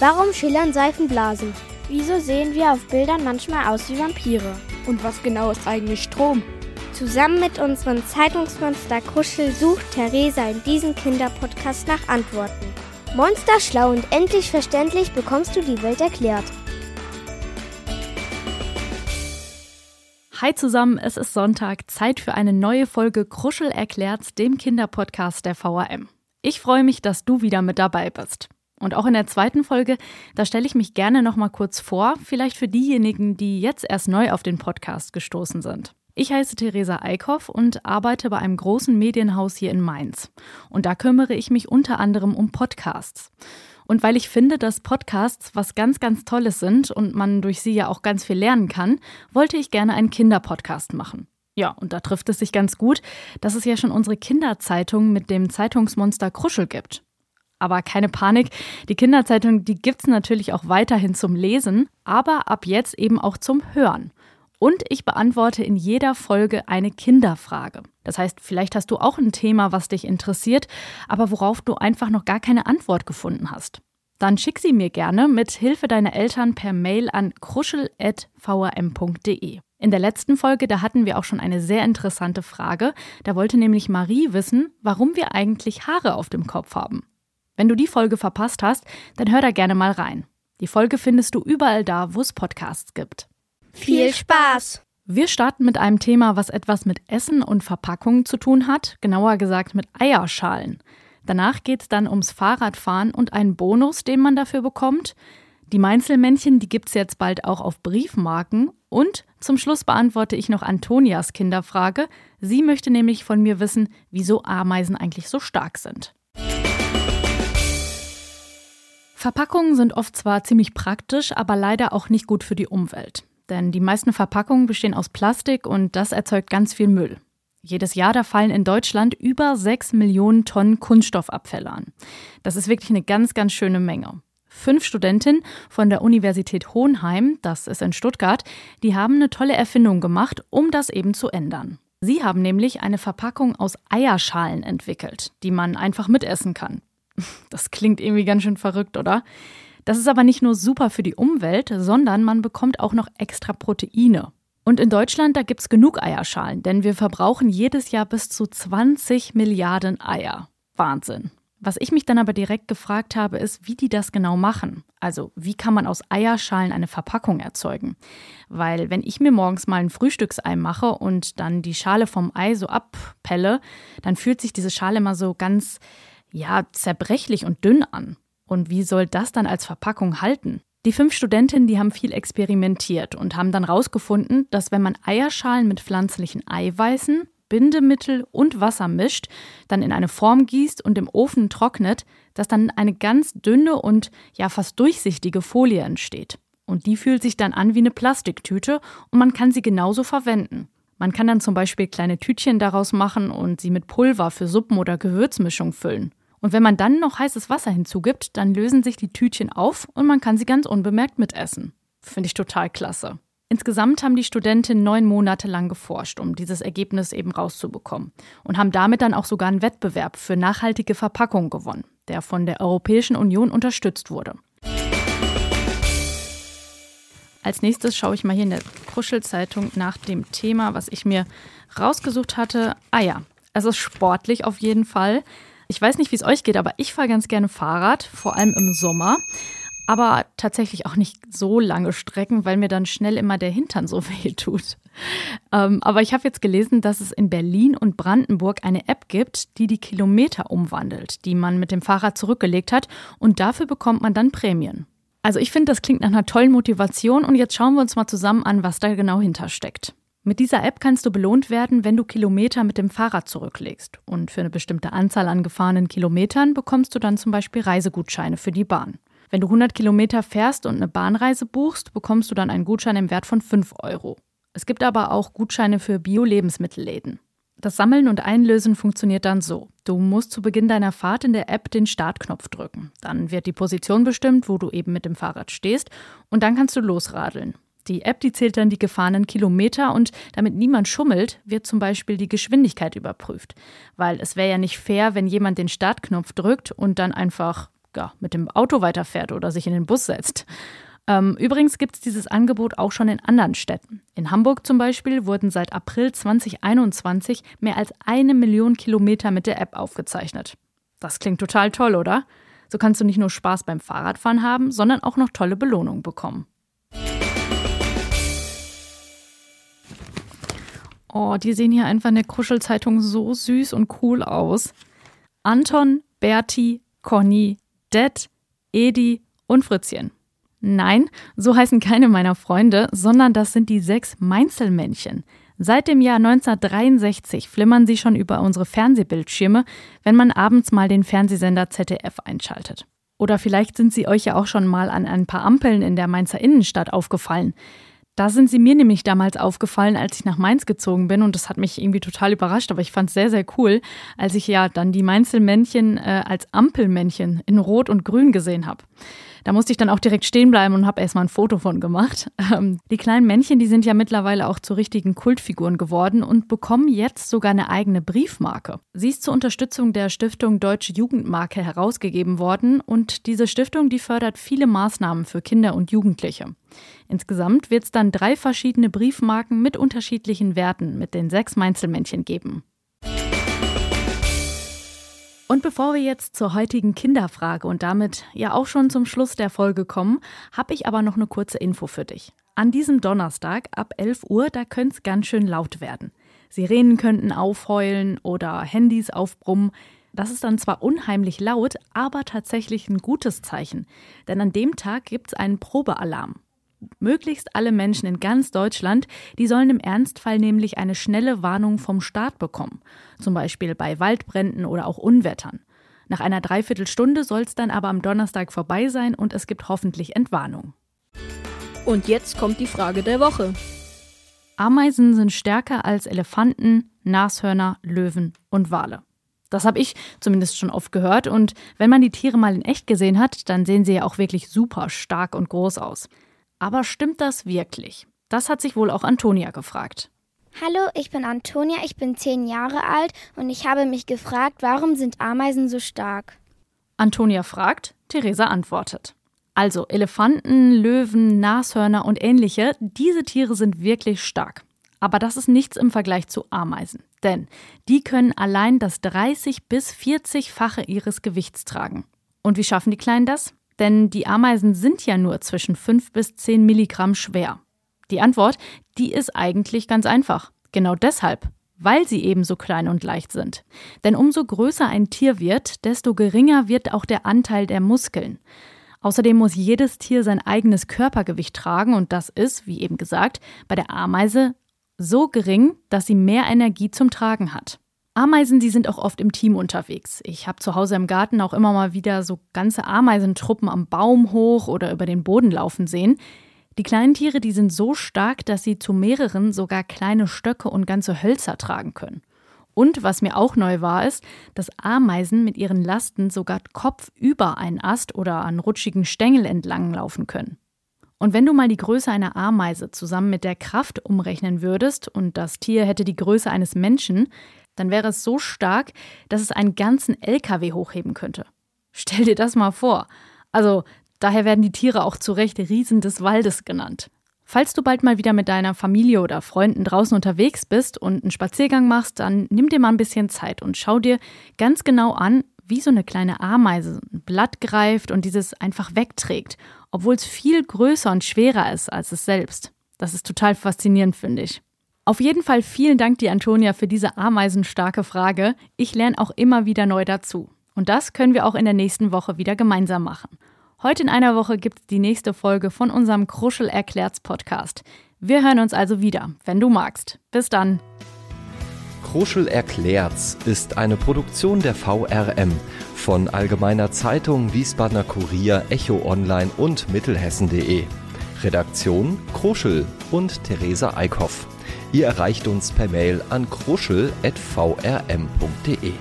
Warum schillern Seifenblasen? Wieso sehen wir auf Bildern manchmal aus wie Vampire? Und was genau ist eigentlich Strom? Zusammen mit unserem Zeitungsmonster Kuschel sucht Theresa in diesem Kinderpodcast nach Antworten. Monster schlau und endlich verständlich bekommst du die Welt erklärt. Hi zusammen, es ist Sonntag, Zeit für eine neue Folge Kruschel erklärt, dem Kinderpodcast der VRM. Ich freue mich, dass du wieder mit dabei bist. Und auch in der zweiten Folge, da stelle ich mich gerne noch mal kurz vor, vielleicht für diejenigen, die jetzt erst neu auf den Podcast gestoßen sind. Ich heiße Theresa Eickhoff und arbeite bei einem großen Medienhaus hier in Mainz. Und da kümmere ich mich unter anderem um Podcasts. Und weil ich finde, dass Podcasts was ganz, ganz Tolles sind und man durch sie ja auch ganz viel lernen kann, wollte ich gerne einen Kinderpodcast machen. Ja, und da trifft es sich ganz gut, dass es ja schon unsere Kinderzeitung mit dem Zeitungsmonster Kruschel gibt. Aber keine Panik, die Kinderzeitung, die gibt's natürlich auch weiterhin zum Lesen, aber ab jetzt eben auch zum Hören. Und ich beantworte in jeder Folge eine Kinderfrage. Das heißt, vielleicht hast du auch ein Thema, was dich interessiert, aber worauf du einfach noch gar keine Antwort gefunden hast. Dann schick sie mir gerne mit Hilfe deiner Eltern per Mail an kruschel.vrm.de. In der letzten Folge, da hatten wir auch schon eine sehr interessante Frage. Da wollte nämlich Marie wissen, warum wir eigentlich Haare auf dem Kopf haben. Wenn du die Folge verpasst hast, dann hör da gerne mal rein. Die Folge findest du überall da, wo es Podcasts gibt. Viel Spaß! Wir starten mit einem Thema, was etwas mit Essen und Verpackungen zu tun hat, genauer gesagt mit Eierschalen. Danach geht es dann ums Fahrradfahren und einen Bonus, den man dafür bekommt. Die Meinzelmännchen, die gibt es jetzt bald auch auf Briefmarken. Und zum Schluss beantworte ich noch Antonias Kinderfrage. Sie möchte nämlich von mir wissen, wieso Ameisen eigentlich so stark sind. Verpackungen sind oft zwar ziemlich praktisch, aber leider auch nicht gut für die Umwelt. Denn die meisten Verpackungen bestehen aus Plastik und das erzeugt ganz viel Müll. Jedes Jahr da fallen in Deutschland über 6 Millionen Tonnen Kunststoffabfälle an. Das ist wirklich eine ganz, ganz schöne Menge. Fünf Studentinnen von der Universität Hohenheim, das ist in Stuttgart, die haben eine tolle Erfindung gemacht, um das eben zu ändern. Sie haben nämlich eine Verpackung aus Eierschalen entwickelt, die man einfach mitessen kann. Das klingt irgendwie ganz schön verrückt, oder? Das ist aber nicht nur super für die Umwelt, sondern man bekommt auch noch extra Proteine. Und in Deutschland, da gibt es genug Eierschalen, denn wir verbrauchen jedes Jahr bis zu 20 Milliarden Eier. Wahnsinn. Was ich mich dann aber direkt gefragt habe, ist, wie die das genau machen. Also, wie kann man aus Eierschalen eine Verpackung erzeugen? Weil, wenn ich mir morgens mal ein Frühstücksei mache und dann die Schale vom Ei so abpelle, dann fühlt sich diese Schale immer so ganz, ja, zerbrechlich und dünn an. Und wie soll das dann als Verpackung halten? Die fünf Studentinnen, die haben viel experimentiert und haben dann herausgefunden, dass wenn man Eierschalen mit pflanzlichen Eiweißen, Bindemittel und Wasser mischt, dann in eine Form gießt und im Ofen trocknet, dass dann eine ganz dünne und ja fast durchsichtige Folie entsteht. Und die fühlt sich dann an wie eine Plastiktüte und man kann sie genauso verwenden. Man kann dann zum Beispiel kleine Tütchen daraus machen und sie mit Pulver für Suppen oder Gewürzmischung füllen. Und wenn man dann noch heißes Wasser hinzugibt, dann lösen sich die Tütchen auf und man kann sie ganz unbemerkt mitessen. Finde ich total klasse. Insgesamt haben die Studentinnen neun Monate lang geforscht, um dieses Ergebnis eben rauszubekommen und haben damit dann auch sogar einen Wettbewerb für nachhaltige Verpackungen gewonnen, der von der Europäischen Union unterstützt wurde. Als nächstes schaue ich mal hier in der Kruschelzeitung nach dem Thema, was ich mir rausgesucht hatte. Ah ja, es ist sportlich auf jeden Fall. Ich weiß nicht, wie es euch geht, aber ich fahre ganz gerne Fahrrad, vor allem im Sommer. Aber tatsächlich auch nicht so lange Strecken, weil mir dann schnell immer der Hintern so weh tut. Ähm, aber ich habe jetzt gelesen, dass es in Berlin und Brandenburg eine App gibt, die die Kilometer umwandelt, die man mit dem Fahrrad zurückgelegt hat. Und dafür bekommt man dann Prämien. Also ich finde, das klingt nach einer tollen Motivation. Und jetzt schauen wir uns mal zusammen an, was da genau hintersteckt. Mit dieser App kannst du belohnt werden, wenn du Kilometer mit dem Fahrrad zurücklegst. Und für eine bestimmte Anzahl an gefahrenen Kilometern bekommst du dann zum Beispiel Reisegutscheine für die Bahn. Wenn du 100 Kilometer fährst und eine Bahnreise buchst, bekommst du dann einen Gutschein im Wert von 5 Euro. Es gibt aber auch Gutscheine für Bio-Lebensmittelläden. Das Sammeln und Einlösen funktioniert dann so. Du musst zu Beginn deiner Fahrt in der App den Startknopf drücken. Dann wird die Position bestimmt, wo du eben mit dem Fahrrad stehst, und dann kannst du losradeln. Die App, die zählt dann die gefahrenen Kilometer und damit niemand schummelt, wird zum Beispiel die Geschwindigkeit überprüft. Weil es wäre ja nicht fair, wenn jemand den Startknopf drückt und dann einfach ja, mit dem Auto weiterfährt oder sich in den Bus setzt. Ähm, übrigens gibt es dieses Angebot auch schon in anderen Städten. In Hamburg zum Beispiel wurden seit April 2021 mehr als eine Million Kilometer mit der App aufgezeichnet. Das klingt total toll, oder? So kannst du nicht nur Spaß beim Fahrradfahren haben, sondern auch noch tolle Belohnungen bekommen. Oh, die sehen hier einfach in der Kuschelzeitung so süß und cool aus. Anton, Berti, Conny, Det, Edi und Fritzchen. Nein, so heißen keine meiner Freunde, sondern das sind die sechs Meinzelmännchen. Seit dem Jahr 1963 flimmern sie schon über unsere Fernsehbildschirme, wenn man abends mal den Fernsehsender ZDF einschaltet. Oder vielleicht sind sie euch ja auch schon mal an ein paar Ampeln in der Mainzer Innenstadt aufgefallen. Da sind sie mir nämlich damals aufgefallen, als ich nach Mainz gezogen bin und das hat mich irgendwie total überrascht, aber ich fand es sehr, sehr cool, als ich ja dann die Mainzelmännchen äh, als Ampelmännchen in Rot und Grün gesehen habe. Da musste ich dann auch direkt stehen bleiben und habe erstmal ein Foto von gemacht. Ähm, die kleinen Männchen, die sind ja mittlerweile auch zu richtigen Kultfiguren geworden und bekommen jetzt sogar eine eigene Briefmarke. Sie ist zur Unterstützung der Stiftung Deutsche Jugendmarke herausgegeben worden und diese Stiftung, die fördert viele Maßnahmen für Kinder und Jugendliche. Insgesamt wird es dann drei verschiedene Briefmarken mit unterschiedlichen Werten mit den sechs Meinzelmännchen geben. Und bevor wir jetzt zur heutigen Kinderfrage und damit ja auch schon zum Schluss der Folge kommen, habe ich aber noch eine kurze Info für dich. An diesem Donnerstag ab 11 Uhr, da könnte es ganz schön laut werden. Sirenen könnten aufheulen oder Handys aufbrummen. Das ist dann zwar unheimlich laut, aber tatsächlich ein gutes Zeichen. Denn an dem Tag gibt es einen Probealarm. Möglichst alle Menschen in ganz Deutschland, die sollen im Ernstfall nämlich eine schnelle Warnung vom Staat bekommen, zum Beispiel bei Waldbränden oder auch Unwettern. Nach einer Dreiviertelstunde soll es dann aber am Donnerstag vorbei sein und es gibt hoffentlich Entwarnung. Und jetzt kommt die Frage der Woche. Ameisen sind stärker als Elefanten, Nashörner, Löwen und Wale. Das habe ich zumindest schon oft gehört und wenn man die Tiere mal in echt gesehen hat, dann sehen sie ja auch wirklich super stark und groß aus. Aber stimmt das wirklich? Das hat sich wohl auch Antonia gefragt. Hallo, ich bin Antonia, ich bin zehn Jahre alt und ich habe mich gefragt, warum sind Ameisen so stark? Antonia fragt, Theresa antwortet. Also Elefanten, Löwen, Nashörner und ähnliche, diese Tiere sind wirklich stark. Aber das ist nichts im Vergleich zu Ameisen. Denn die können allein das 30 bis 40-fache ihres Gewichts tragen. Und wie schaffen die Kleinen das? Denn die Ameisen sind ja nur zwischen 5 bis 10 Milligramm schwer. Die Antwort, die ist eigentlich ganz einfach. Genau deshalb, weil sie eben so klein und leicht sind. Denn umso größer ein Tier wird, desto geringer wird auch der Anteil der Muskeln. Außerdem muss jedes Tier sein eigenes Körpergewicht tragen und das ist, wie eben gesagt, bei der Ameise so gering, dass sie mehr Energie zum Tragen hat. Ameisen, die sind auch oft im Team unterwegs. Ich habe zu Hause im Garten auch immer mal wieder so ganze Ameisentruppen am Baum hoch oder über den Boden laufen sehen. Die kleinen Tiere, die sind so stark, dass sie zu mehreren sogar kleine Stöcke und ganze Hölzer tragen können. Und was mir auch neu war, ist, dass Ameisen mit ihren Lasten sogar kopfüber einen Ast oder an rutschigen Stängel entlang laufen können. Und wenn du mal die Größe einer Ameise zusammen mit der Kraft umrechnen würdest und das Tier hätte die Größe eines Menschen, dann wäre es so stark, dass es einen ganzen LKW hochheben könnte. Stell dir das mal vor. Also, daher werden die Tiere auch zu Recht Riesen des Waldes genannt. Falls du bald mal wieder mit deiner Familie oder Freunden draußen unterwegs bist und einen Spaziergang machst, dann nimm dir mal ein bisschen Zeit und schau dir ganz genau an, wie so eine kleine Ameise ein Blatt greift und dieses einfach wegträgt, obwohl es viel größer und schwerer ist als es selbst. Das ist total faszinierend, finde ich. Auf jeden Fall vielen Dank dir, Antonia, für diese ameisenstarke Frage. Ich lerne auch immer wieder neu dazu. Und das können wir auch in der nächsten Woche wieder gemeinsam machen. Heute in einer Woche gibt es die nächste Folge von unserem Kruschel erklärt's Podcast. Wir hören uns also wieder, wenn du magst. Bis dann. Kruschel erklärt's ist eine Produktion der VRM von Allgemeiner Zeitung, Wiesbadener Kurier, Echo Online und Mittelhessen.de. Redaktion Kruschel und Theresa Eickhoff. Ihr erreicht uns per Mail an kruschel.vrm.de.